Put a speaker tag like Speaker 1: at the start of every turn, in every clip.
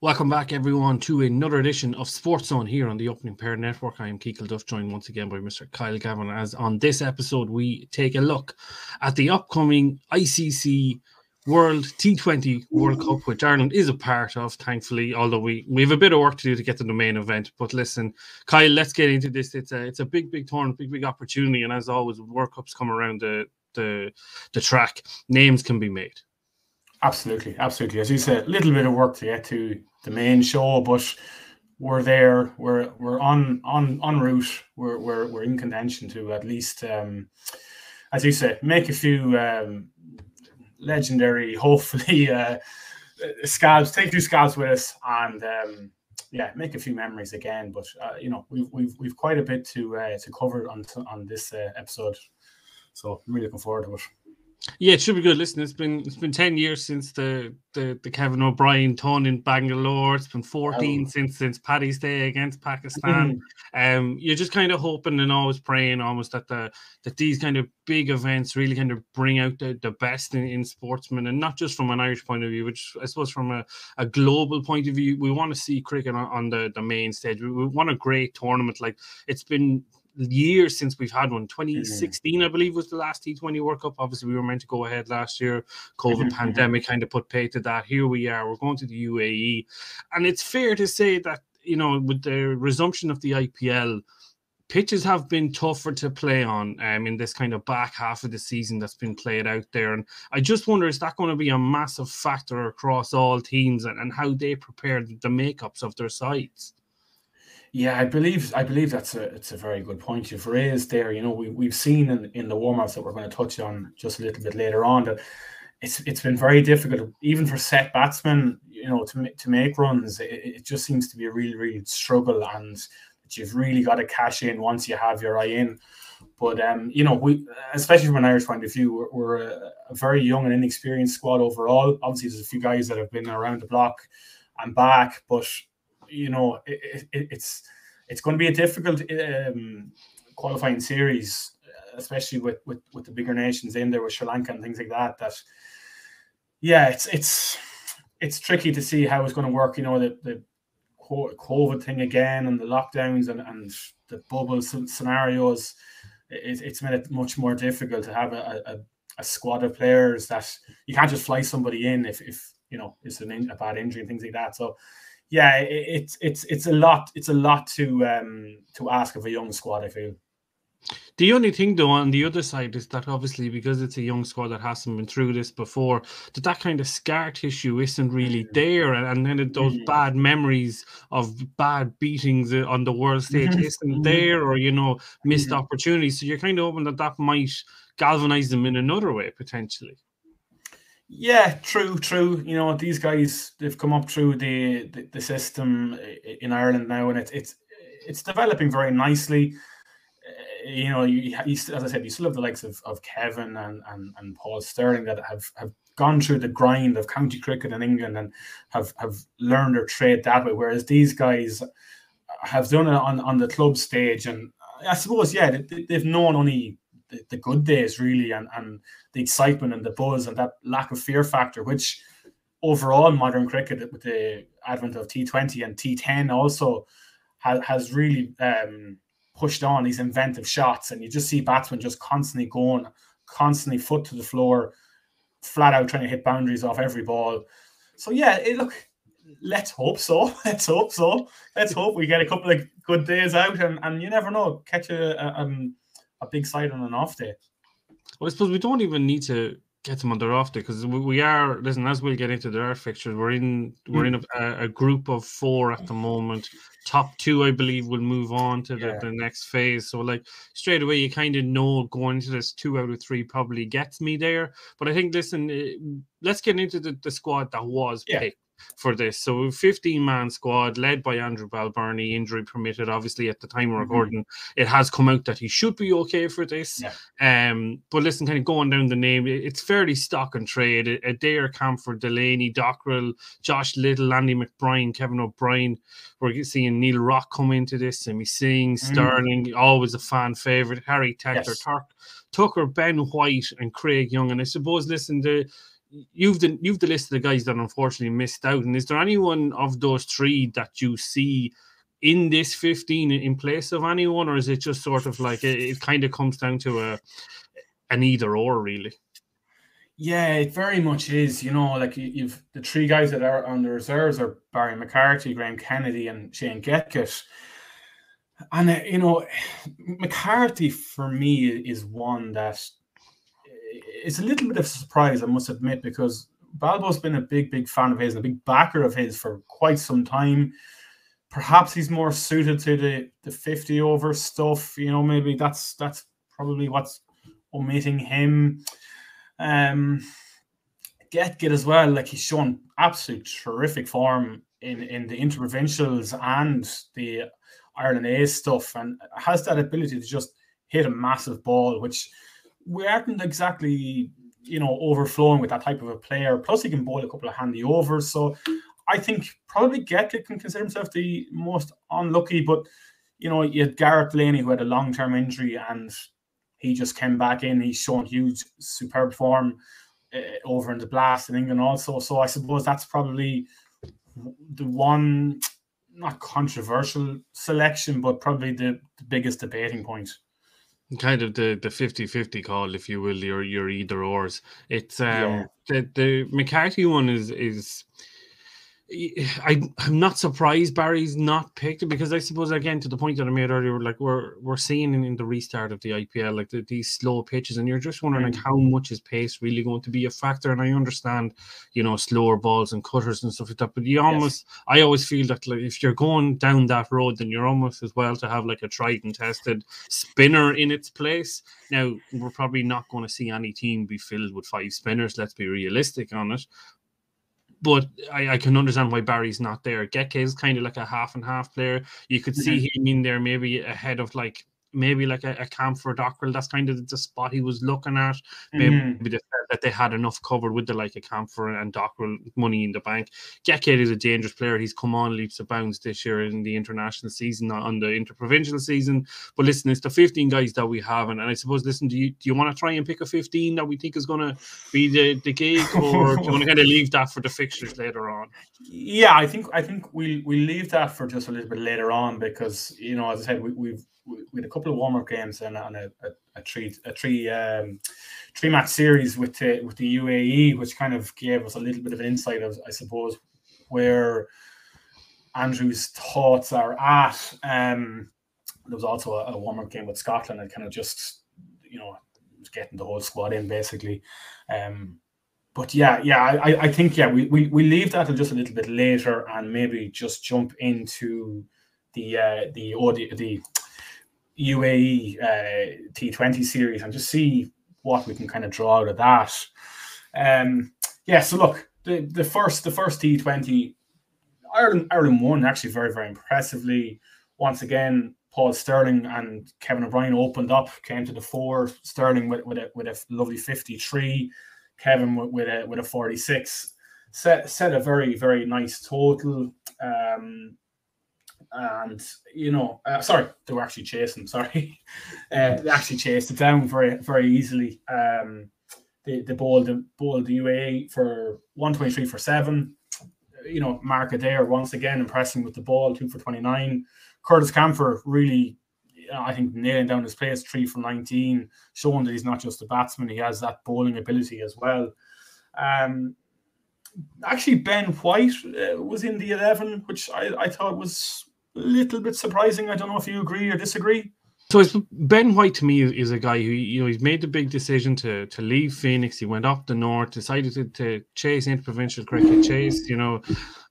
Speaker 1: Welcome back, everyone, to another edition of Sports Zone here on the Opening Pair Network. I am Keekel Duff, joined once again by Mr. Kyle Gavin. As on this episode, we take a look at the upcoming ICC World T20 World Cup, which Ireland is a part of, thankfully. Although we, we have a bit of work to do to get to the main event. But listen, Kyle, let's get into this. It's a it's a big, big tournament, big, big opportunity. And as always, World Cups come around the the the track, names can be made.
Speaker 2: Absolutely, absolutely. As you said, a little bit of work to get to the main show, but we're there. We're we're on on on route. We're we're we're in contention to at least, um, as you said, make a few um, legendary, hopefully, uh, scalps. Take a few scalps with us, and um, yeah, make a few memories again. But uh, you know, we've we've we've quite a bit to uh, to cover on on this uh, episode, so I'm really looking forward to it.
Speaker 1: Yeah, it should be good. Listen, it's been it's been ten years since the the, the Kevin O'Brien ton in Bangalore. It's been fourteen oh. since since Paddy's Day against Pakistan. um, you're just kind of hoping and always praying almost that the that these kind of big events really kind of bring out the, the best in, in sportsmen and not just from an Irish point of view, which I suppose from a, a global point of view, we want to see cricket on, on the, the main stage. We, we want a great tournament. Like it's been years since we've had one. 2016, mm. I believe, was the last T20 World Cup. Obviously, we were meant to go ahead last year. COVID mm-hmm. pandemic kind of put pay to that. Here we are. We're going to the UAE, and it's fair to say that you know with the resumption of the IPL. Pitches have been tougher to play on um, in this kind of back half of the season that's been played out there. And I just wonder, is that going to be a massive factor across all teams and, and how they prepare the makeups of their sides?
Speaker 2: Yeah, I believe I believe that's a it's a very good point you've raised there. You know, we we've seen in, in the warm ups that we're going to touch on just a little bit later on that it's it's been very difficult, even for set batsmen, you know, to to make runs. It, it just seems to be a really really struggle, and you've really got to cash in once you have your eye in. But um, you know, we especially from an Irish point of view, we're, we're a, a very young and inexperienced squad overall. Obviously, there's a few guys that have been around the block and back, but you know, it, it, it's it's going to be a difficult um, qualifying series, especially with, with with the bigger nations in there with Sri Lanka and things like that. That yeah, it's it's it's tricky to see how it's going to work. You know, the the COVID thing again and the lockdowns and, and the bubble scenarios. It, it's made it much more difficult to have a, a, a, squad of players that you can't just fly somebody in if, if you know it's an, a bad injury and things like that. So yeah, it's it's it's a lot. It's a lot to um to ask of a young squad. I feel.
Speaker 1: The only thing, though, on the other side is that obviously because it's a young squad that hasn't been through this before, that that kind of scar tissue isn't really mm. there, and, and then those mm. bad memories of bad beatings uh, on the world stage mm-hmm. isn't mm-hmm. there, or you know missed mm-hmm. opportunities. So you're kind of hoping that that might galvanize them in another way potentially.
Speaker 2: Yeah, true, true. You know, these guys they've come up through the the, the system in Ireland now, and it's it's it's developing very nicely. Uh, you know, you, you, as I said, you still have the likes of, of Kevin and, and and Paul Stirling that have have gone through the grind of county cricket in England and have have learned their trade that way. Whereas these guys have done it on on the club stage, and I suppose yeah, they, they've known only the, the good days really and, and the excitement and the buzz and that lack of fear factor, which overall in modern cricket with the advent of T20 and T10 also has, has really um, pushed on these inventive shots. And you just see batsmen just constantly going, constantly foot to the floor, flat out trying to hit boundaries off every ball. So yeah, it, look, let's hope so. Let's hope so. Let's hope we get a couple of good days out, and, and you never know, catch a, a um, a big side on an off day.
Speaker 1: Well, I suppose we don't even need to get them on their off day because we are listen as we'll get into their fixtures. We're in we're in hmm. a, a, group of four at the moment. Top two, I believe, will move on to the, yeah. the next phase. So like straight away, you kind of know going into this two out of three probably gets me there. But I think listen, eh, let's get into the, the squad that was yeah. picked for this. So 15 man squad led by Andrew Balbirnie, injury permitted. Obviously, at the time of mm-hmm. recording, mm-hmm. it has come out that he should be okay for this. Yeah. Um, but listen, kind of going down the name, it's fairly stock and trade. Adair Campher, Delany, Dockrell, Josh Little, Andy McBrine, Kevin O'Brien. We're seeing Neil Rock come into this. Simi Singh, mm. Stirling, mm. always a fan favorite. Harry Tector, yes. Tucker, Ben White, and Craig Young. And I suppose, listen, the you've the you've the list of the guys that unfortunately missed out. And is there anyone of those three that you see in this 15 in place of anyone, or is it just sort of like it, it kind of comes down to a an either or really?
Speaker 2: Yeah, it very much is. You know, like you've the three guys that are on the reserves are Barry McCarthy, Graham Kennedy, and Shane Getkate. And uh, you know, McCarthy for me is one that it's a little bit of a surprise, I must admit, because Balbo's been a big, big fan of his and a big backer of his for quite some time. Perhaps he's more suited to the the 50 over stuff. You know, maybe that's that's probably what's omitting him. Um, Getkate as well. Like he's shown absolute terrific form in in the interprovincials and the Ireland A stuff, and has that ability to just hit a massive ball, which we aren't exactly you know overflowing with that type of a player. Plus, he can bowl a couple of handy overs. So I think probably Getkate can consider himself the most unlucky, but you know, you had Gareth Delany who had a long term injury and he just came back in. He's shown huge, superb form uh, over in the blast in England also. So I suppose that's probably the one not controversial selection, but probably the, the biggest debating point.
Speaker 1: Kind of the the 50-50 call, if you will, your your either ors. It's um yeah. the the McCarthy one is is I I'm not surprised Barry's not picked because I suppose again to the point that I made earlier, like we're we're seeing in, in the restart of the IPL like the, these slow pitches, and you're just wondering like mm. how much is pace really going to be a factor. And I understand, you know, slower balls and cutters and stuff like that, but you almost yes. I always feel that like if you're going down that road, then you're almost as well to have like a tried and tested spinner in its place. Now we're probably not going to see any team be filled with five spinners. Let's be realistic on it but I, I, can understand why Barry's not there. Getkate is kind of like a half and half player. You could see mm-hmm. him in there maybe ahead of like maybe like a, a Campher Dockrell. That's kind of the spot he was looking at. Maybe mm-hmm. the, that they had enough covered with the like a Campher and Dockrell money in the bank. Getkate is a dangerous player. He's come on leaps and bounds this year in the international season, not on the interprovincial season. But listen, it's the 15 guys that we have, and, and I suppose listen, do you do you want to try and pick a 15 that we think is going to be the the gig, or do you want to kind of leave that for the fixtures later on?
Speaker 2: Yeah, I think I think we we leave that for just a little bit later on because you know, as I said, we, we've we had a couple of warm up games and, and a, a, a, three a three um, three match series with the with the UAE, which kind of gave us a little bit of an insight of I suppose where Andrew's thoughts are at. Um, there was also a, a warm up game with Scotland and kind of just you know getting the whole squad in basically. Um, but yeah, yeah, I, I think yeah, we, we, we leave that just a little bit later and maybe just jump into the uh, the audio the UAE uh, T20 series and just see what we can kind of draw out of that. Um, yeah, so look, the, the first the first T20, Ireland Ireland won actually very very impressively. Once again, Paul Stirling and Kevin O'Brien opened up, came to the fore. Stirling with, with a with a lovely fifty three, Kevin with, with a with a forty six. Set set a very very nice total. Um, and you know, uh, sorry, they were actually chasing. Sorry, uh, they actually chased it down very very easily. Um, they they bowled the bowled the UAE for one twenty three for seven. You know, Mark Adair once again impressing with the ball, two for twenty nine. Curtis Campher really, I think, nailing down his place, three for nineteen, showing that he's not just a batsman; he has that bowling ability as well. Um, actually, Ben White uh, was in the eleven, which I, I thought was little bit surprising. I don't know if you agree or disagree.
Speaker 1: So Ben White to me is a guy who you know he's made the big decision to to leave Phoenix. He went up the north, decided to, to chase interprovincial cricket, chase you know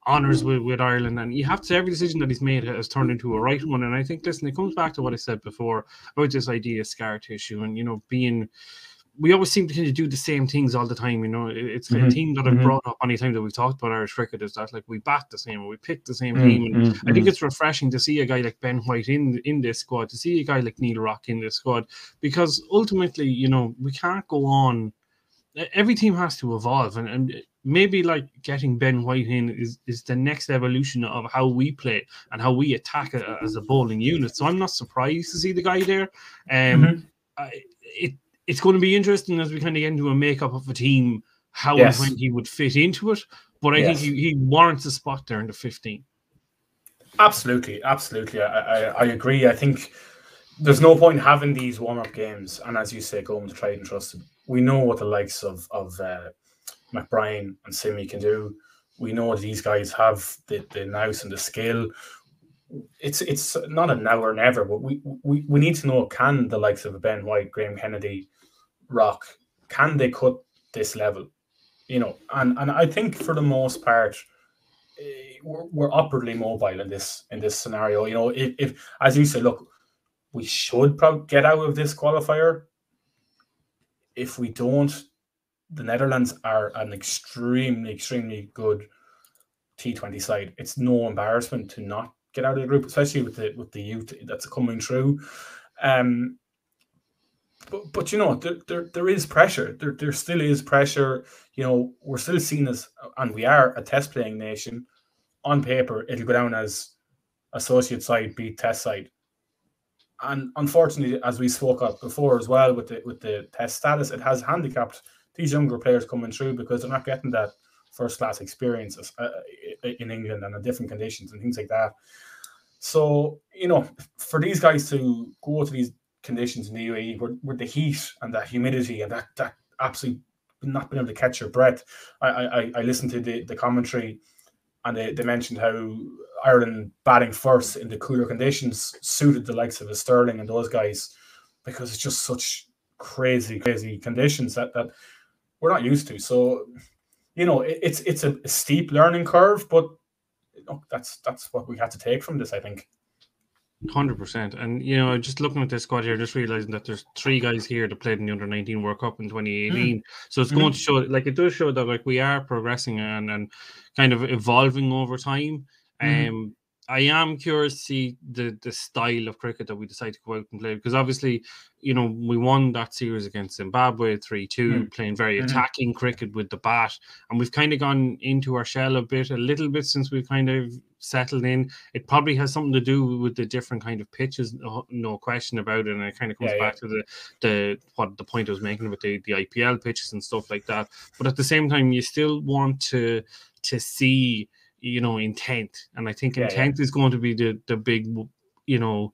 Speaker 1: honors with, with Ireland, and you have to every decision that he's made has turned into a right one. And I think listen, it comes back to what I said before about this idea of scar tissue and you know being we always seem to kind of do the same things all the time. You know, it's mm-hmm. a team that I've mm-hmm. brought up any time that we've talked about Irish cricket is that like we bat the same, or we pick the same mm-hmm. team. And I think mm-hmm. it's refreshing to see a guy like Ben White in in this squad, to see a guy like Neil Rock in this squad, because ultimately, you know, we can't go on. Every team has to evolve, and, and maybe like getting Ben White in is, is the next evolution of how we play and how we attack a, as a bowling unit. So I'm not surprised to see the guy there. Um, mm-hmm. I, it it's going to be interesting as we kind of get into a makeup of a team how yes. and when he would fit into it. But I yes. think he, he warrants a spot there in the 15.
Speaker 2: Absolutely, absolutely. I, I, I agree. I think there's no point having these warm up games, and as you say, going to try and trust. We know what the likes of of uh, McBrine and Simi can do. We know these guys have the the nous and the skill. It's it's not a now or never, but we, we we need to know can the likes of Ben White, Graham Kennedy, Rock, can they cut this level? You know, and and I think for the most part, eh, we're, we're upwardly mobile in this in this scenario. You know, if, if as you say, look, we should probably get out of this qualifier. If we don't, the Netherlands are an extremely, extremely good T20 side. It's no embarrassment to not get out of the group, especially with the with the youth that's coming through. Um, but, but you know, there, there, there is pressure. There, there still is pressure. You know, we're still seen as, and we are a test playing nation. On paper, it'll go down as associate side beat test side and unfortunately, as we spoke up before as well with the with the test status, it has handicapped these younger players coming through because they're not getting that first class experience uh, in England and the different conditions and things like that. So you know, for these guys to go to these conditions in the UAE with, with the heat and that humidity and that that absolutely not being able to catch your breath. I I, I listened to the, the commentary and they, they mentioned how Ireland batting first in the cooler conditions suited the likes of a Stirling and those guys because it's just such crazy, crazy conditions that, that we're not used to. So, you know, it, it's it's a, a, steep learning curve, but you know, that's that's what we had to take from this, I think.
Speaker 1: Hundred percent, and you know, just looking at this squad here, just realizing that there's three guys here that played in the under nineteen World Cup in 2018. Mm. So it's mm. going to show, like, it does show that like we are progressing and and kind of evolving over time. Mm-hmm. Um, I am curious to see the the style of cricket that we decide to go out and play because obviously, you know, we won that series against Zimbabwe three two, mm. playing very mm-hmm. attacking cricket with the bat, and we've kind of gone into our shell a bit, a little bit since we've kind of settled in. It probably has something to do with the different kind of pitches, no, no question about it, and it kind of comes yeah, back yeah. to the the what the point I was making with the the IPL pitches and stuff like that. But at the same time, you still want to to see you know intent and i think yeah, intent is going to be the the big you know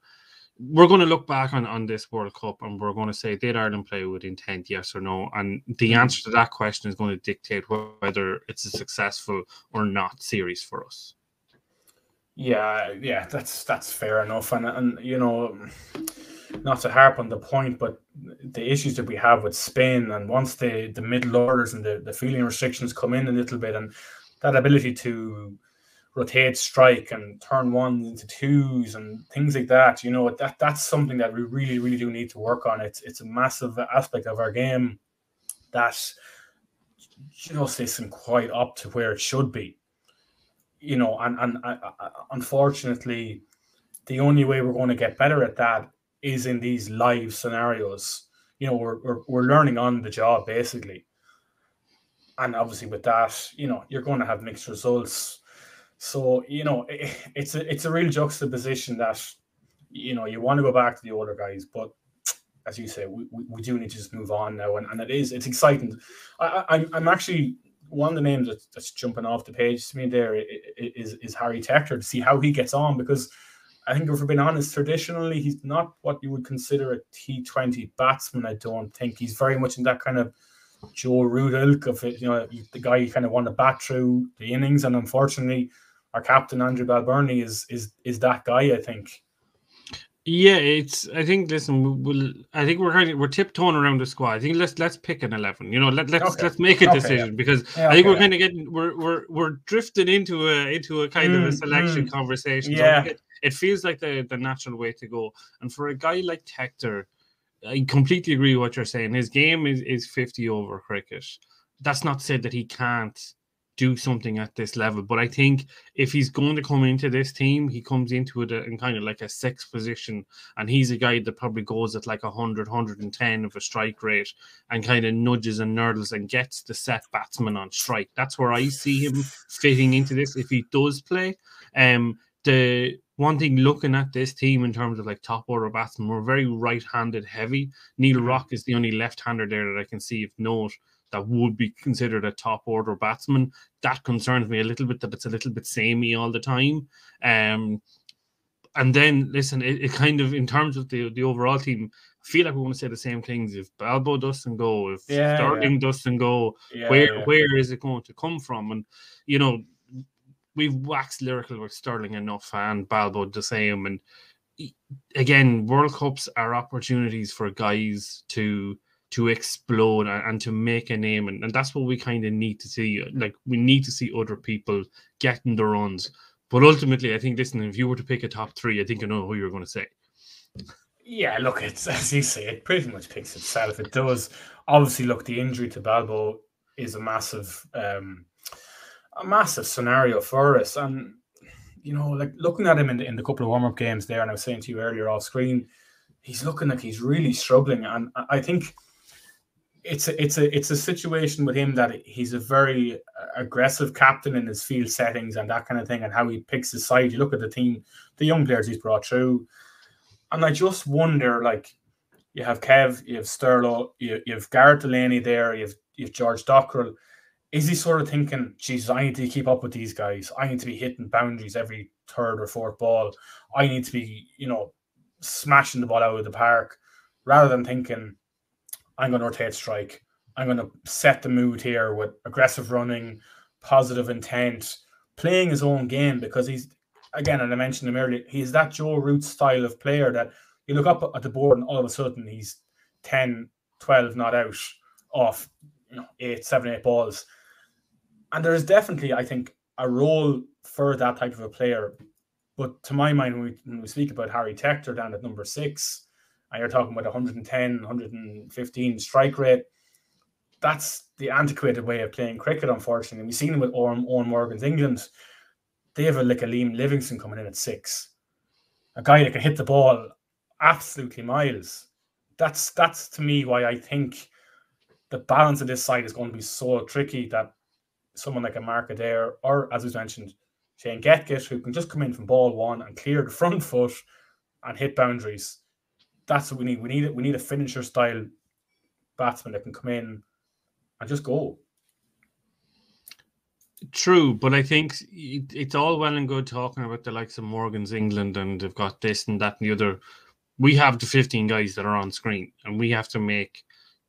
Speaker 1: we're going to look back on on this world cup and we're going to say did ireland play with intent yes or no and the mm-hmm. answer to that question is going to dictate whether it's a successful or not series for us
Speaker 2: yeah yeah that's that's fair enough and and you know not to harp on the point, but the issues that we have with Spain, and once the the middle orders and the, the fielding restrictions come in a little bit, and that ability to rotate strike and turn ones into twos and things like that. You know, that that's something that we really, really do need to work on. It's it's a massive aspect of our game that just isn't quite up to where it should be. You know, and and uh, uh, unfortunately, the only way we're going to get better at that is in these live scenarios. You know, we're we're, we're learning on the job basically and obviously with that, you know, you're going to have mixed results. So you know, it, it's a it's a real juxtaposition that you know you want to go back to the older guys, but as you say, we, we, do need to just move on now, and, and it is it's exciting. I, I I'm actually one of the names that's, that's jumping off the page to me there is is Harry Tector to see how he gets on because I think if we're being honest, traditionally he's not what you would consider a T20 batsman. I don't think he's very much in that kind of Joe Root ilk of it, you know, the guy you kind of want to bat through the innings, and unfortunately, our captain Andrew Balbirnie is is is that guy. I think.
Speaker 1: Yeah, it's. I think. Listen, we'll. I think we're kind of we're tiptoeing around the squad. I think let's let's pick an eleven. You know, let let's okay. let's make a decision okay, yeah. because yeah, I think okay, we're kind of getting we're we're we're drifting into a into a kind mm, of a mm, selection mm, conversation.
Speaker 2: Yeah.
Speaker 1: So it, it, feels like the the natural way to go. And for a guy like Tector, I completely agree with what you're saying. His game is, is 50 over cricket. That's not said that he can't do something at this level, but I think if he's going to come into this team, he comes into it in kind of like a sixth position, and he's a guy that probably goes at like 100, 110 of a strike rate and kind of nudges and nurdles and gets the set batsman on strike. That's where I see him fitting into this if he does play. Um, the one thing looking at this team in terms of like top order batsmen, we're very right handed heavy. Neil mm-hmm. Rock is the only left hander there that I can see of note that would be considered a top order batsman. That concerns me a little bit that it's a little bit samey all the time. Um, and then listen, it, it, kind of in terms of the the overall team, I feel like we want to say the same things. If Balbo doesn't go, if yeah, Stirling yeah. doesn't go, yeah, where where is it going to come from? And you know, we've waxed lyrical with Stirling enough and Balbo the same. And again, World Cups are opportunities for guys to to explode and, and to make a name, and, and that's what we kind of need to see. Like we need to see other people getting the runs but ultimately, I think, listen, if you were to pick a top three, I think I know who you're going to say.
Speaker 2: Yeah, look, it's as you say, it pretty much picks itself. It does. Obviously, look, the injury to Balbo is a massive, um, a massive scenario for us. And you know, like looking at him in the, in the couple of warm up games there, and I was saying to you earlier off screen, he's looking like he's really struggling. And I think it's a, it's a it's a situation with him that he's a very uh, aggressive captain in his field settings and that kind of thing, and how he picks his side. You look at the team, the young players he's brought through, and I just wonder, like, you have Kev, you have Sterlo, you, you have Gareth Delany there, you have you have George Dockrell. Is he sort of thinking, "Jesus, I need to keep up with these guys. I need to be hitting boundaries every third or fourth ball. I need to be, you know, smashing the ball out of the park," rather than thinking I'm going to rotate strike. I'm going to set the mood here with aggressive running, positive intent, playing his own game because he's, again, and I mentioned him earlier, he's that Joe Root style of player that you look up at the board and all of a sudden he's 10, 12 not out off you know, eight, seven, eight balls. And there is definitely, I think, a role for that type of a player. But to my mind, when we, when we speak about Harry Tector down at number six, and you're talking about 110, 115 strike rate, that's the antiquated way of playing cricket, unfortunately. We've seen it with Owen, Eoin Morgan's England. They have a, like a Liam Livingstone coming in at six, a guy that can hit the ball absolutely miles. That's that's to me why I think the balance of this side is going to be so tricky that someone like a Mark Adair or as was mentioned, Shane Getkate, who can just come in from ball one and clear the front foot and hit boundaries that's what we need. We need it. We need a finisher style batsman that can come in and just go.
Speaker 1: True, but I think it's all well and good talking about the likes of Morgan's England and they've got this and that and the other. We have the 15 guys that are on screen and we have to make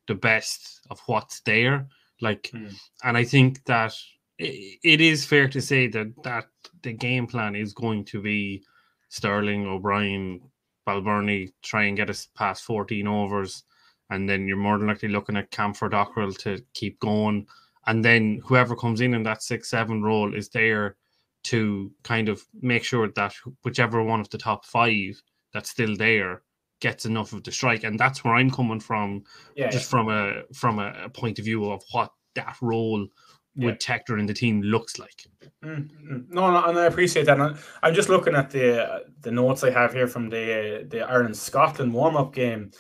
Speaker 1: the best of what's there. Like, hmm. and I think that it is fair to say that that the game plan is going to be Stirling, O'Brien, Balbirnie try and get us past 14 overs, and then you're more than likely looking at Campher Dockrell to keep going. And then whoever comes in in that six seven role is there to kind of make sure that whichever one of the top five that's still there gets enough of the strike. And that's where I'm coming from, yeah, just yeah. from a from a point of view of what that role yeah. with Tector in the team looks like.
Speaker 2: Mm-hmm. No, no, and I appreciate that. And I'm just looking at the uh, the notes I have here from the the Ireland Scotland warm up game,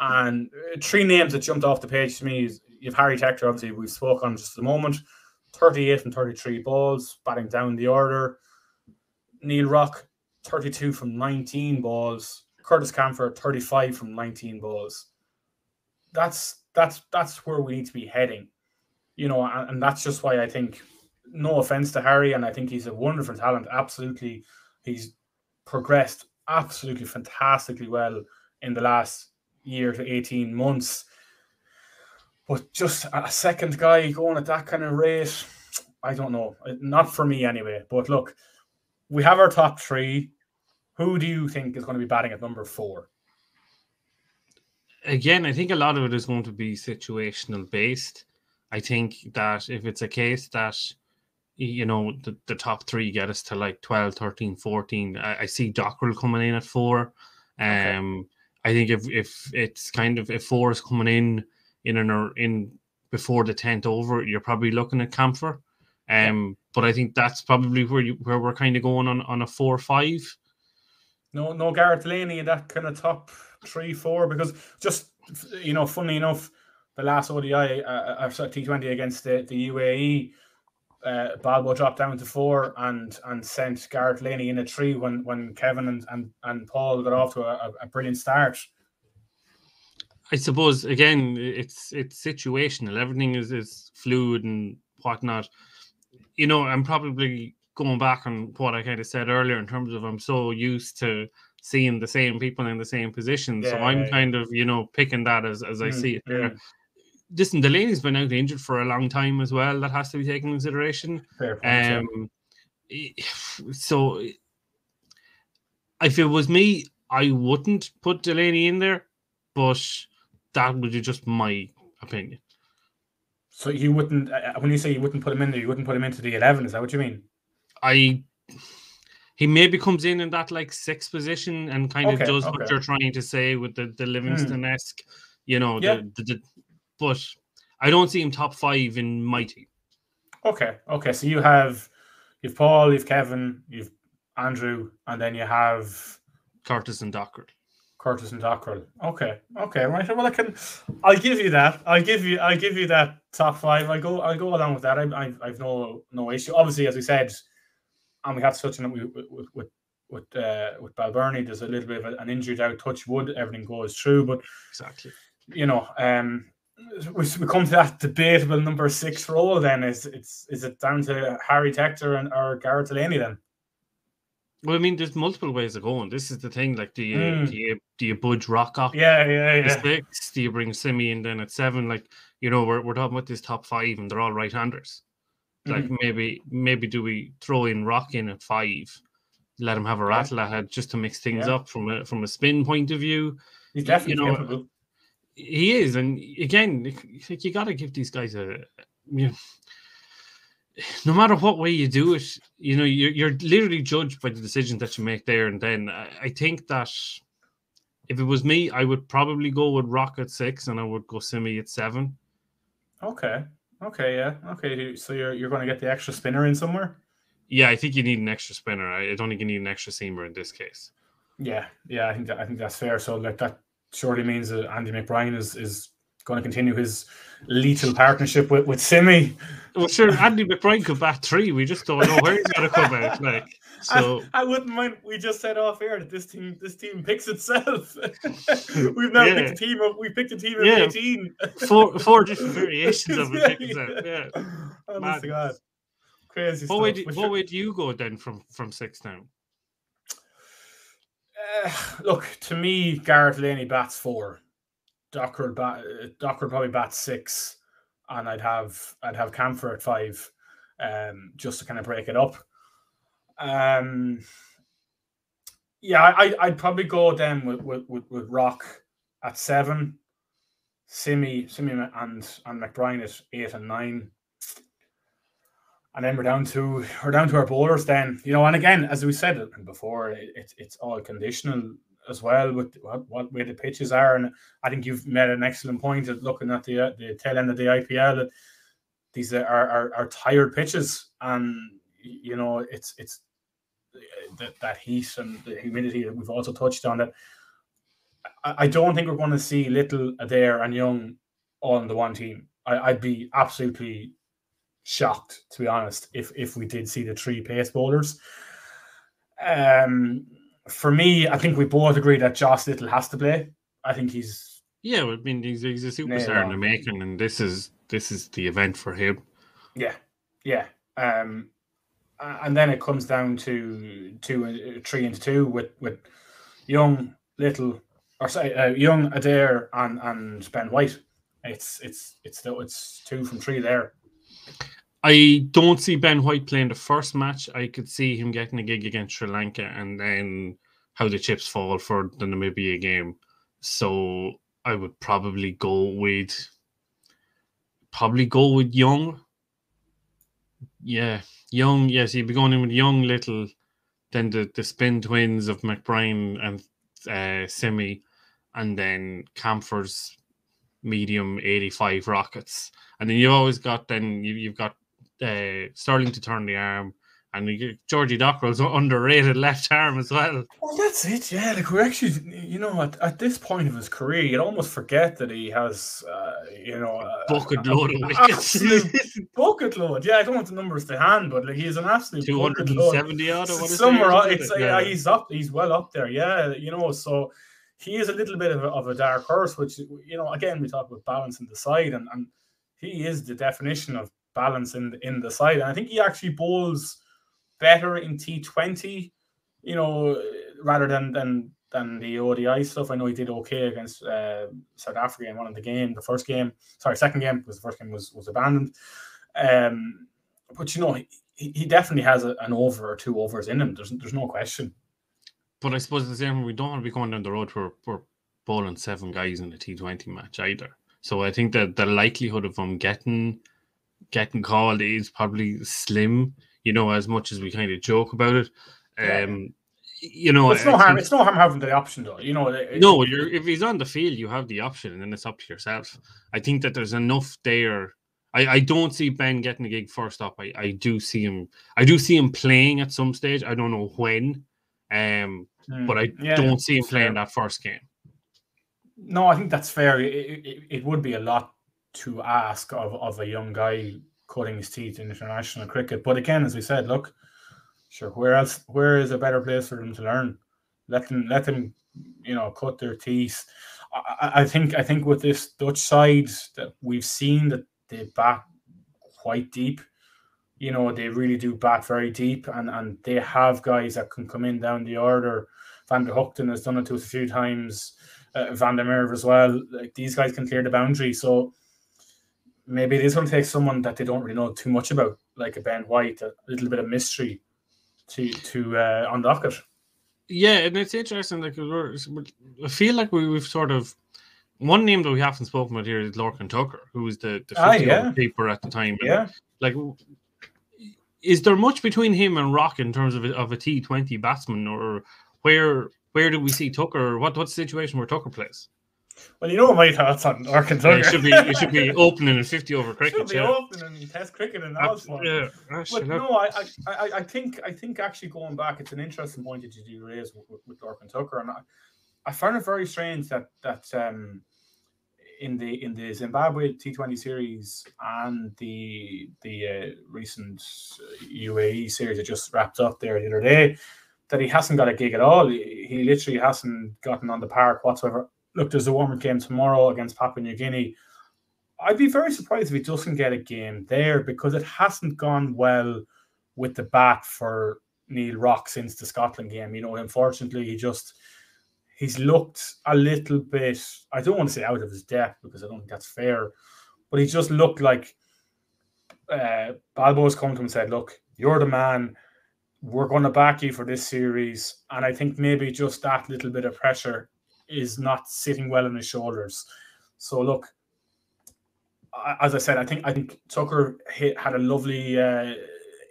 Speaker 2: and uh, three names that jumped off the page to me is you've Harry Tector. Obviously, we've spoken on just a moment. 38 from 33 balls, batting down the order. Neil Rock, 32 from 19 balls. Curtis Campher, 35 from 19 balls. That's that's that's where we need to be heading you know, and, and that's just why I think, no offense to Harry, and I think he's a wonderful talent. Absolutely, he's progressed absolutely fantastically well in the last year to 18 months. But just a second guy going at that kind of rate, I don't know. Not for me anyway. But look, we have our top three. Who do you think is going to be batting at number four?
Speaker 1: Again, I think a lot of it is going to be situational based. I think that if it's a case that you know the, the top three get us to like 12 13 14 i, I see dockrell coming in at four um okay. i think if if it's kind of if four is coming in in an in before the 10th over you're probably looking at Campher um yeah. but i think that's probably where you where we're kind of going on on a four or five
Speaker 2: no no gareth Delany in that kind of top three four because just you know funny enough the last ODI, uh, uh T20 against the, the UAE, uh, Balbo dropped down to four and and sent Gareth Laney in a tree when when Kevin and, and, and Paul got off to a, a brilliant start.
Speaker 1: I suppose again, it's it's situational. Everything is is fluid and whatnot. You know, I'm probably going back on what I kind of said earlier in terms of I'm so used to seeing the same people in the same position. Yeah, so I'm yeah, kind yeah. of, you know, picking that as, as I mm, see it there. Listen, Delany's been out injured for a long time as well. That has to be taken into consideration. Point, um, so if it was me, I wouldn't put Delany in there, but that would be just my opinion.
Speaker 2: So you wouldn't, uh, when you say you wouldn't put him in there, you wouldn't put him into the eleven. Is that what you mean?
Speaker 1: I he maybe comes in in that like sixth position and kind okay, of does okay. what you're trying to say with the the Livingstone esque, you know, yeah. the, the, the, but I don't see him top five in my team.
Speaker 2: Okay, okay. So you have you've Paul, you've Kevin, you've Andrew, and then you have
Speaker 1: Curtis and Dockrell.
Speaker 2: Curtis and Dockrell. Okay, okay, right. Well, I can. I'll give you that. I'll give you. I'll give you that top five. I go. I'll go along with that. I, I, I've no no issue. Obviously, as we said, and we have such an with with with with, uh, with Balbirnie, there's a little bit of an injured out touch wood. Everything goes through, but
Speaker 1: exactly,
Speaker 2: you know, um, we, come to that debatable number six role. Then is it's is it down to Harry Tector and or Gareth Delany then?
Speaker 1: Well, I mean, there's multiple ways of going. This is the thing. Like, do you mm. do you do you budge rock up?
Speaker 2: Yeah, yeah, yeah.
Speaker 1: Six? Do you bring Simi in then at seven? Like, you know, we're we're talking about this top five, and they're all right handers. Like, mm. maybe maybe do we throw in rock in at five, let him have a rattle yeah. ahead just to mix things yeah. up from a from a spin point of view.
Speaker 2: He's definitely you know, capable.
Speaker 1: He is, and again, like you got to give these guys a. You know, no matter what way you do it, you know, you're, you're literally judged by the decisions that you make there and then. I, I think that if it was me, I would probably go with Rock at six and I would go Simi at seven.
Speaker 2: Okay. Okay, yeah. Okay. So you're you're going to get the extra spinner in somewhere?
Speaker 1: Yeah, I think you need an extra spinner. I don't think you need an extra seamer in this case.
Speaker 2: Yeah, yeah, I think that I think that's fair. So like that surely means that Andy McBrine is is going to continue his lethal partnership with, with Simi.
Speaker 1: Well, sure, Andy McBrine could bat three. We just don't know where he's going to come out. Like, so
Speaker 2: I, I, wouldn't mind. We just said off air that this team, this team picks itself. We've now yeah. picked a team of. We picked a team of yeah. eighteen.
Speaker 1: four, four different variations of it. yeah, oh, yeah.
Speaker 2: yeah. God, crazy.
Speaker 1: What way, do, what way do you go then from from six down?
Speaker 2: Look, to me, Gareth Laney bats four. Docker bat, Docker probably bats six, and I'd have I'd have Campher at five, um, just to kind of break it up. Um, yeah, I I'd probably go then with with, with, Rock at seven, Simi Simi and and McBrine at eight and nine. And then we're down to we're down to our bowlers then, you know, and again, as we said before, it, it's all conditional as well with what, what way the pitches are. And I think you've made an excellent point at looking at the uh, the tail end of the IPL that these are, are, are tired pitches, and you know it's it's that, that heat and the humidity that we've also touched on. That I, don't think we're going to see Little Adair and Young on the one team. I, I'd be absolutely shocked to be honest if if we did see the three pace bowlers. Um, for me, I think we both agree that Josh Little has to play. I think he's
Speaker 1: yeah. I mean, he's, he's a superstar in the making, and this is this is the event for him.
Speaker 2: Yeah, yeah. Um, and then it comes down to two, uh, three and two with with young Little or say uh, young Adair and and Ben White. It's it's it's it's two from three there.
Speaker 1: I don't see Ben White playing the first match. I could see him getting a gig against Sri Lanka and then how the chips fall for the Namibia game. So I would probably go with probably go with Young. Yeah, Young. Yes, he'd be going in with Young Little, then the the spin twins of McBrine and uh, Simi, and then Campher's medium 85 rockets. And then you've always got then you, you've got uh, Stirling to turn the arm, and Georgie Dockrell's underrated left arm as well.
Speaker 2: Well, that's it. Yeah, like we're actually, you know, at, at this point of his career, you'd almost forget that he has, uh, you know, a,
Speaker 1: bucket load of wickets.
Speaker 2: bucket load. Yeah, I don't want the numbers to hand, but like he's an absolute
Speaker 1: two hundred and seventy odd
Speaker 2: Somewhere, it's yeah. yeah, he's up. He's well up there. Yeah, you know, so he is a little bit of a, of a dark horse, which you know, again, we talk about balance in the side, and, and he is the definition of balance in in the side. And I think he actually bowls better in T20, you know, rather than than than the ODI stuff. I know he did okay against uh, South Africa in one of the game, the first game, sorry, second game because the first game was was abandoned. Um, but you know, he, he definitely has a, an over or two overs in him. There's there's no question.
Speaker 1: But I suppose the same we don't want to be going down the road for we're bowling seven guys in a T Twenty match either. So I think that the likelihood of him getting getting called is probably slim. You know, as much as we kind of joke about it. Um, you know,
Speaker 2: it's no harm. It's no harm having the option, though. You know,
Speaker 1: it, no. You're if he's on the field, you have the option, and then it's up to yourself. I think that there's enough there. I, I don't see Ben getting a gig first up. I, I do see him. I do see him playing at some stage. I don't know when, um, mm, but I yeah, don't see him playing fair. that first game.
Speaker 2: No, I think that's fair. It, it, it would be a lot to ask of, of a young guy cutting his teeth in international cricket. But again, as we said, look, sure, where else? Where is a better place for them to learn? Let them, let them, you know, cut their teeth. I, I think, I think with this Dutch side that we've seen that they bat quite deep. You know, they really do bat very deep, and and they have guys that can come in down the order. Van der Gugten has done it to us a few times. Uh, Van der Merwe as well. Like these guys can clear the boundary. So maybe it is going to take someone that they don't really know too much about, like a Ben White, a little bit of mystery to to uh, unlock it.
Speaker 1: Yeah, and it's interesting. Like we're, I feel like we, we've sort of one name that we haven't spoken about here is Lorcan Tucker, who was the the ah, yeah. keeper at the time.
Speaker 2: Yeah,
Speaker 1: like. Is there much between him and Rock in terms of a, of a T Twenty batsman, or where where do we see Tucker? What what's the situation where Tucker plays?
Speaker 2: Well, you know my thoughts on Arkansas. Yeah,
Speaker 1: it should be it should be opening in fifty over cricket.
Speaker 2: Should be
Speaker 1: yeah.
Speaker 2: opening in Test cricket and all
Speaker 1: Yeah,
Speaker 2: but no, I, I I think I think actually going back, it's an interesting point that you do raise with, with, with Tucker, and I, I found it very strange that that um in the in the Zimbabwe T20 series and the the uh, recent UAE series that just wrapped up there the other day that he hasn't got a gig at all. He, he literally hasn't gotten on the park whatsoever. Look, there's a warm game tomorrow against Papua New Guinea. I'd be very surprised if he doesn't get a game there because it hasn't gone well with the bat for Neil Rock since the Scotland game. You know, unfortunately, he just he's looked a little bit. I don't want to say out of his depth because I don't think that's fair, but he just looked like uh, Balbo's come to him and said, "Look, you're the man we're going to back you for this series. And I think maybe just that little bit of pressure is not sitting well on his shoulders. So look, as I said, I think I think Tucker hit, had a lovely uh,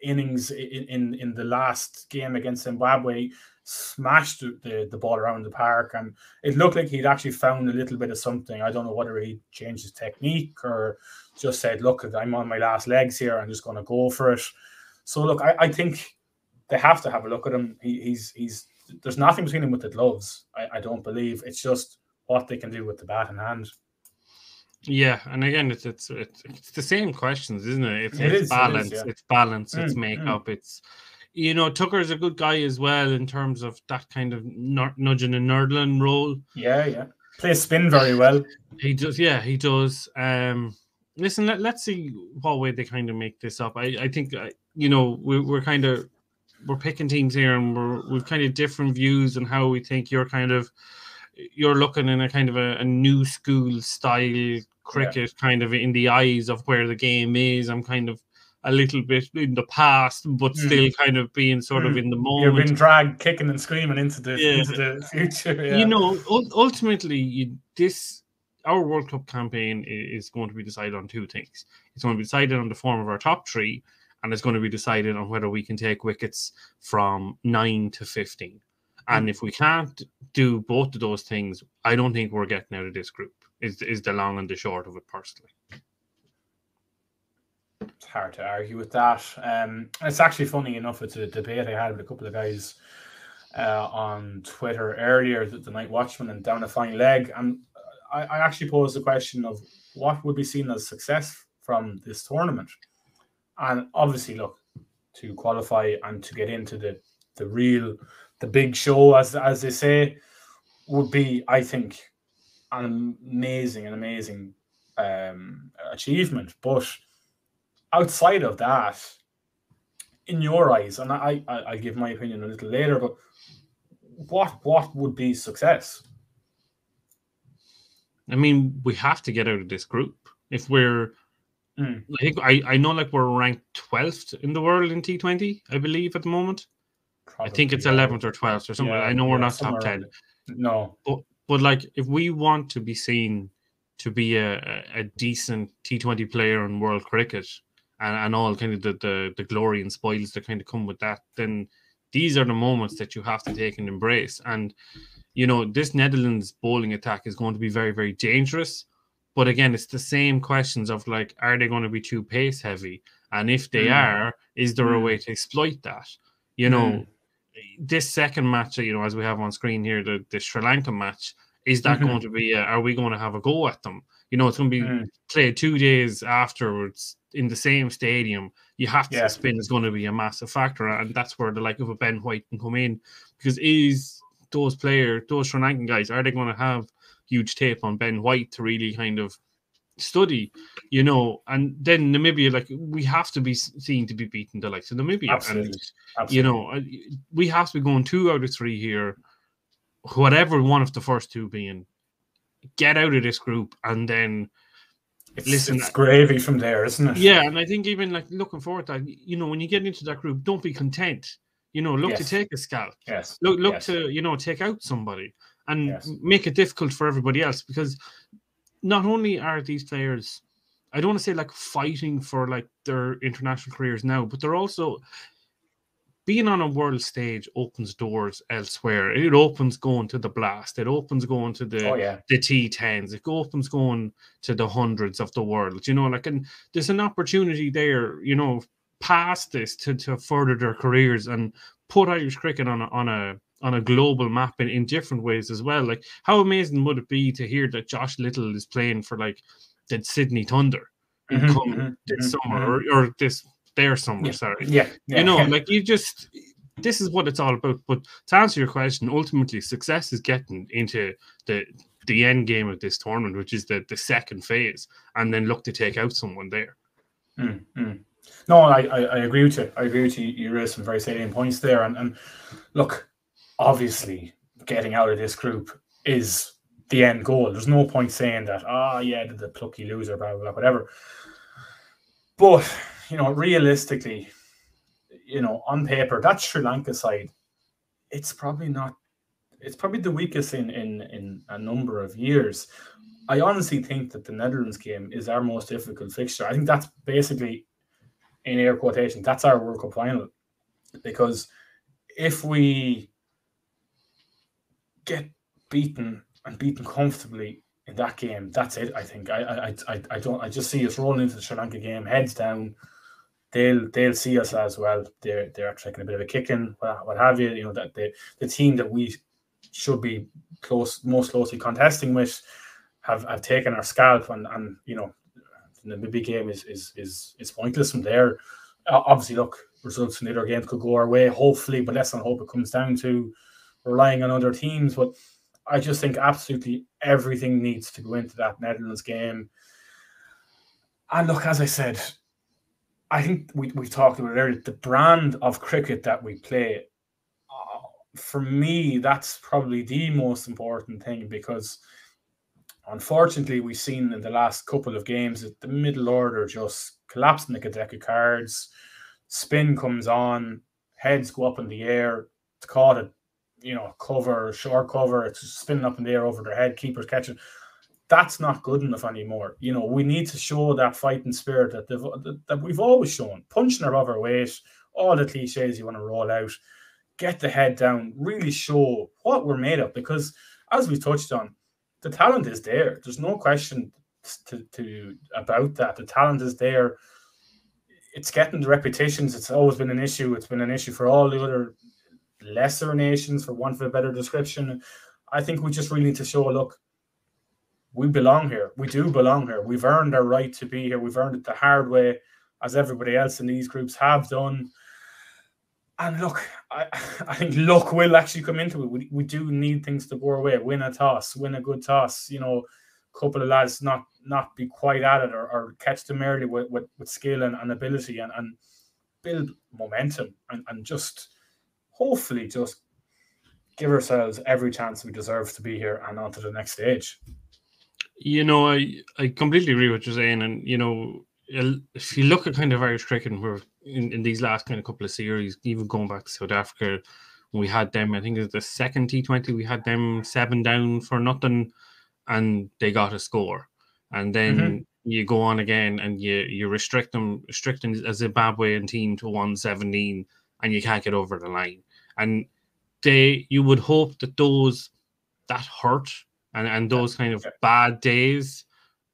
Speaker 2: innings in, in in the last game against Zimbabwe. Smashed the, the ball around the park, and it looked like he'd actually found a little bit of something. I don't know whether he changed his technique or just said, "Look, I'm on my last legs here. I'm just going to go for it." So look, I, I think they have to have a look at him. He, he's he's there's nothing between him with the gloves. I, I don't believe it's just what they can do with the bat in hand.
Speaker 1: Yeah, and again, it's it's it's, it's the same questions, isn't it? It's, it it's is, balance, it is, yeah. it's balance, mm, it's makeup, mm. it's you know Tucker is a good guy as well in terms of that kind of nudging and nurdling role.
Speaker 2: Yeah, yeah, plays spin very well.
Speaker 1: He does, yeah, he does. Um, listen, let, let's see what way they kind of make this up. I I think uh, you know we, we're kind of we're picking teams here and we're we've kind of different views on how we think you're kind of you're looking in a kind of a, a new school style cricket yeah. kind of in the eyes of where the game is. I'm kind of a little bit in the past, but mm. still kind of being sort mm. of in the moment.
Speaker 2: You've been dragged kicking and screaming into the yeah. into the future. Yeah.
Speaker 1: You know, ultimately, you, this our World Cup campaign is going to be decided on two things. It's going to be decided on the form of our top three, and it's going to be decided on whether we can take wickets from nine to 15. And mm. if we can't do both of those things, I don't think we're getting out of this group, is, is the long and the short of it, personally.
Speaker 2: It's hard to argue with that. Um, it's actually funny enough, it's a debate I had with a couple of guys uh, on Twitter earlier, the, the night watchman and down a fine leg. And I, I actually posed the question of what would be seen as success from this tournament and obviously look to qualify and to get into the the real the big show as as they say would be, I think, an amazing, an amazing um, achievement. But outside of that, in your eyes, and I, I I'll give my opinion a little later, but what what would be success?
Speaker 1: I mean, we have to get out of this group if we're.
Speaker 2: Mm.
Speaker 1: I think I, I know like we're ranked twelfth in the world in T Twenty, I believe at the moment. Probably, I think it's eleventh or twelfth or something. Yeah, I know we're not top ten.
Speaker 2: No,
Speaker 1: but but like if we want to be seen to be a, a, decent T Twenty player in world cricket and, and all kind of the, the the glory and spoils that kind of come with that, then these are the moments that you have to take and embrace. And you know, this Netherlands bowling attack is going to be very, very dangerous. But again, it's the same questions of like, are they going to be too pace heavy? And if they mm. are, is there mm. a way to exploit that? You know, mm. this second match, you know, as we have on screen here, the, the Sri Lanka match, is that mm-hmm. going to be, a, are we going to have a go at them? You know, it's going to be mm. played two days afterwards in the same stadium. You have to yeah. spin is going to be a massive factor. And that's where the like of a Ben White can come in because is those players, those Sri Lankan guys, are they going to have huge tape on Ben White to really kind of study, you know? And then Namibia, like we have to be seen to be beaten the likes of Namibia,
Speaker 2: Absolutely.
Speaker 1: and
Speaker 2: Absolutely.
Speaker 1: you know, we have to be going two out of three here, whatever one of the first two being. Get out of this group and then.
Speaker 2: It's, Listen, it's gravy from there, isn't it?
Speaker 1: Yeah, and I think even like looking forward to that, you know, when you get into that group, don't be content you know, look yes. to take a scalp.
Speaker 2: Yes.
Speaker 1: Look, look
Speaker 2: yes.
Speaker 1: to you know take out somebody and yes. make it difficult for everybody else because not only are these players, I don't want to say like fighting for like their international careers now, but they're also being on a world stage opens doors elsewhere. It opens going to the blast. It opens going to the
Speaker 2: oh, yeah.
Speaker 1: the T10s. It opens going to the hundreds of the world. You know, like and there's an opportunity there. You know, past this to, to further their careers and put Irish cricket on a, on a on a global map in, in different ways as well. Like how amazing would it be to hear that Josh Little is playing for like the Sydney Thunder mm-hmm, come mm-hmm, this mm-hmm, summer or, or this their summer,
Speaker 2: yeah,
Speaker 1: sorry.
Speaker 2: Yeah, yeah,
Speaker 1: You know,
Speaker 2: yeah.
Speaker 1: like you just this is what it's all about. But to answer your question, ultimately success is getting into the the end game of this tournament, which is the the second phase, and then look to take out someone there.
Speaker 2: Mm-hmm. No, I, I, I, agree with you. I agree with you. You raised some very salient points there. And, and look, obviously, getting out of this group is the end goal. There's no point saying that, oh, yeah, the, the plucky loser, blah, blah, blah, whatever. But, you know, realistically, you know, on paper, that Sri Lanka side, it's probably not, it's probably the weakest in, in, in a number of years. I honestly think that the Netherlands game is our most difficult fixture. I think that's basically in air quotation, that's our World Cup final. Because if we get beaten and beaten comfortably in that game, that's it. I think I I I, I don't I just see us rolling into the Sri Lanka game, heads down. They'll they'll see us as well. They're they're taking a bit of a kicking, what, what have you. You know that the the team that we should be close most closely contesting with have have taken our scalp and and you know the big game is is is is pointless from there. Obviously, look, results in other games could go our way, hopefully, but let's not hope it comes down to relying on other teams. But I just think absolutely everything needs to go into that Netherlands game. And look, as I said, I think we, we've talked about earlier, the brand of cricket that we play, uh, for me, that's probably the most important thing because – Unfortunately, we've seen in the last couple of games that the middle order just collapsed like a deck of cards. Spin comes on, heads go up in the air. It's caught a you know cover, short cover. It's spinning up in the air over their head. Keepers catching. That's not good enough anymore. You know, we need to show that fighting spirit that that, that we've always shown. Punching above our weight, all the cliches you want to roll out. Get the head down. Really show what we're made of. Because as we touched on, the talent is there. There's no question to, to about that. The talent is there. It's getting the repetitions. It's always been an issue. It's been an issue for all the other lesser nations, for want of a better description. I think we just really need to show look, we belong here. We do belong here. We've earned our right to be here. We've earned it the hard way, as everybody else in these groups have done. And look, I, I think luck will actually come into it. We, we do need things to go our way. Win a toss, win a good toss. You know, a couple of lads not not be quite at it or, or catch them early with, with, with skill and, and ability and, and build momentum and, and just hopefully just give ourselves every chance we deserve to be here and on to the next stage.
Speaker 1: You know, I, I completely agree with what you're saying. And, you know, if you look at kind of Irish cricket, where in, in these last kind of couple of series, even going back to South Africa, we had them, I think it was the second T20, we had them seven down for nothing and they got a score. And then mm-hmm. you go on again and you, you restrict them, restricting a Zimbabwean team to 117 and you can't get over the line. And they, you would hope that those, that hurt and, and those kind of bad days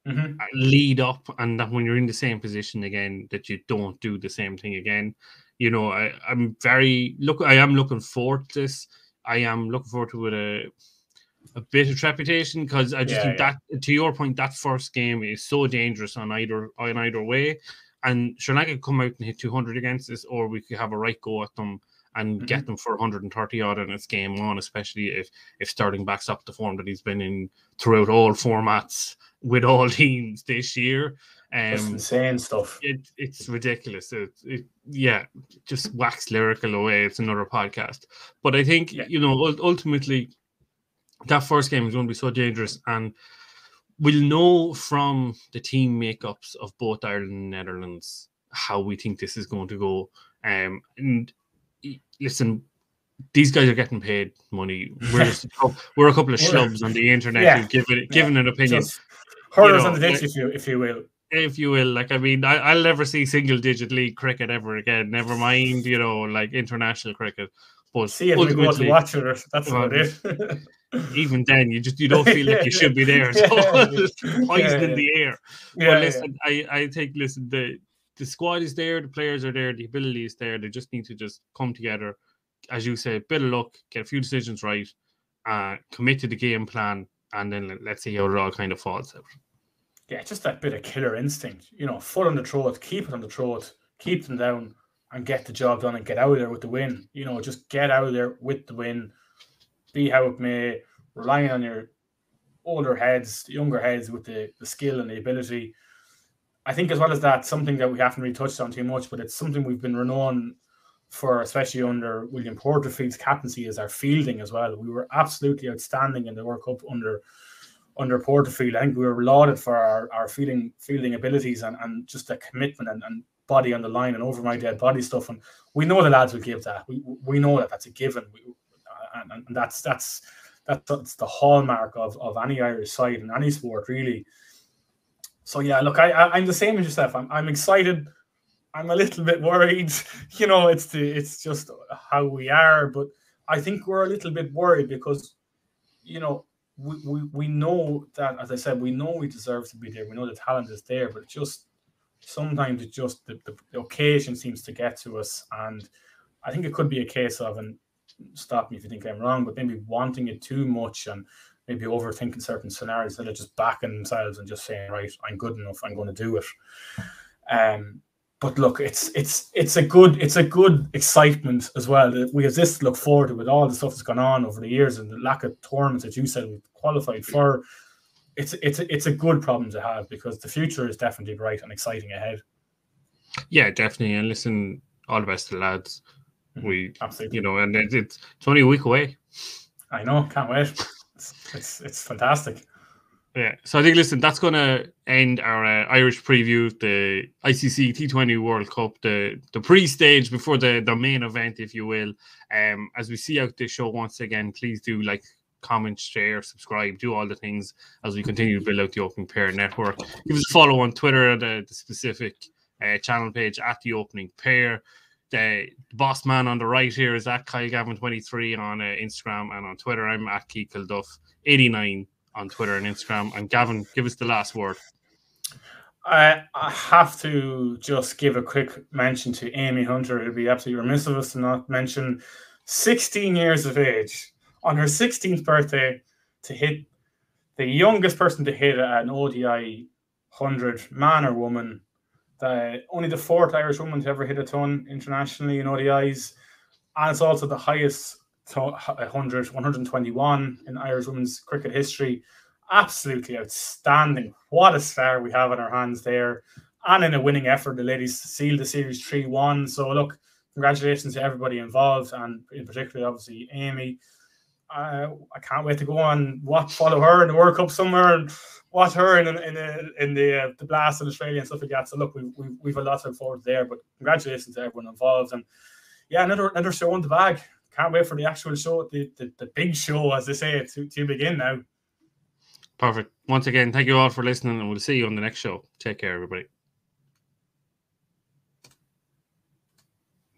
Speaker 1: mm-hmm. lead up and that when you're in the same position again that you don't do the same thing again you know I, i'm very look i am looking forward to this i am looking forward to it a a bit of trepidation because i just yeah, think yeah. that to your point that first game is so dangerous on either on either way and Lanka could come out and hit 200 against us, or we could have a right go at them and mm-hmm. get them for 130 odd in its game on, especially if if Stirling backs up the form that he's been in throughout all formats with all teams this year.
Speaker 2: Um, That's insane stuff.
Speaker 1: It, it's ridiculous. It, it, yeah, just wax lyrical away. It's another podcast. But I think, yeah. you know, ultimately, that first game is going to be so dangerous. And we'll know from the team makeups of both Ireland and Netherlands how we think this is going to go. Um, and listen, these guys are getting paid money. We're just we're a couple of schlubs on the internet yeah. who've given yeah. an opinion. Just
Speaker 2: hurlers on the ditch, if you if you will.
Speaker 1: If you will, like I mean, I, will never see single digit league cricket ever again. Never mind, you know, like international cricket.
Speaker 2: But see it we go to watch it. That's about it.
Speaker 1: even then, you just you don't feel like you should be there. So poison yeah, in the air. Yeah, but listen, I I think listen the the squad is there, the players are there, the ability is there. They just need to just come together, as you say, bit of luck, get a few decisions right, uh, commit to the game plan, and then let's see how it all kind of falls out.
Speaker 2: Yeah, just that bit of killer instinct, you know, foot on the throat, keep it on the throat, keep them down, and get the job done and get out of there with the win. You know, just get out of there with the win, be how it may, relying on your older heads, younger heads with the, the skill and the ability. I think as well as that, something that we haven't really touched on too much, but it's something we've been renowned for, especially under William Porterfield's captaincy, is our fielding as well. We were absolutely outstanding in the World Cup under under Porterfield. I think we were lauded for our, our fielding fielding abilities and, and just the commitment and, and body on the line and over my dead body stuff. And we know the lads will give that. We we know that that's a given. We, and, and that's that's that's the hallmark of, of any Irish side in any sport, really. So yeah, look, I, I am the same as yourself. I'm I'm excited. I'm a little bit worried. You know, it's the it's just how we are, but I think we're a little bit worried because, you know, we, we, we know that as I said, we know we deserve to be there. We know the talent is there, but just sometimes it just the, the occasion seems to get to us, and I think it could be a case of and stop me if you think I'm wrong, but maybe wanting it too much and maybe overthinking certain scenarios that are just backing themselves and just saying, right, I'm good enough, I'm going to do it. Um, but look, it's it's it's a good it's a good excitement as well. That we have this to look forward to with all the stuff that's gone on over the years and the lack of tournaments that you said we qualified for. It's it's it's a good problem to have because the future is definitely bright and exciting ahead.
Speaker 1: Yeah, definitely. And listen, all the best to the lads. Mm-hmm. We absolutely, you know, and it's it's only a week away.
Speaker 2: I know, can't wait. It's it's, fantastic.
Speaker 1: Yeah, so I think listen, that's going to end our uh, Irish preview, of the ICC T20 World Cup, the the pre-stage before the the main event, if you will. Um, as we see out this show once again, please do like, comment, share, subscribe, do all the things as we continue to build out the Opening Pair network. Give us a follow on Twitter, the, the specific uh, channel page at the Opening Pair the boss man on the right here is at Kyle Gavin 23 on uh, Instagram and on Twitter. I'm at Keith Duff 89 on Twitter and Instagram. And Gavin, give us the last word.
Speaker 2: I, I have to just give a quick mention to Amy Hunter. It'd be absolutely remiss of us to not mention 16 years of age on her 16th birthday to hit the youngest person to hit an ODI 100 man or woman the only the fourth Irish woman to ever hit a ton internationally in ODIs. and it's also the highest 100, 121 in Irish women's cricket history. Absolutely outstanding. What a star we have in our hands there. And in a winning effort, the ladies sealed the series 3 1. So, look, congratulations to everybody involved, and in particular, obviously, Amy. Uh, I can't wait to go on watch follow her in the World Cup somewhere and watch her in in the in the uh, the blast in Australia and stuff like that. So look, we've we've, we've a lot to look forward there. But congratulations to everyone involved, and yeah, another another show on the bag. Can't wait for the actual show, the the, the big show, as they say, to, to begin now.
Speaker 1: Perfect. Once again, thank you all for listening, and we'll see you on the next show. Take care, everybody.